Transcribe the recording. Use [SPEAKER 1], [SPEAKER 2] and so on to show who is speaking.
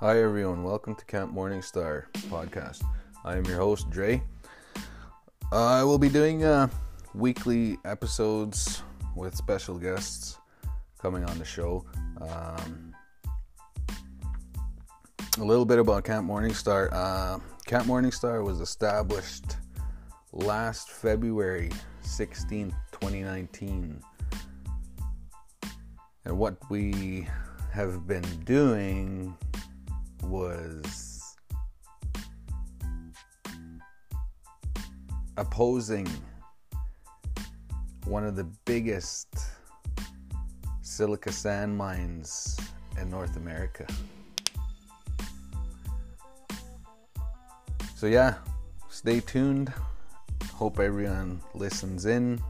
[SPEAKER 1] Hi, everyone. Welcome to Camp Morningstar podcast. I am your host, Dre. Uh, I will be doing uh, weekly episodes with special guests coming on the show. Um, a little bit about Camp Morningstar. Uh, Camp Morningstar was established last February 16th, 2019. And what we have been doing opposing one of the biggest silica sand mines in North America. So, yeah, stay tuned. Hope everyone listens in.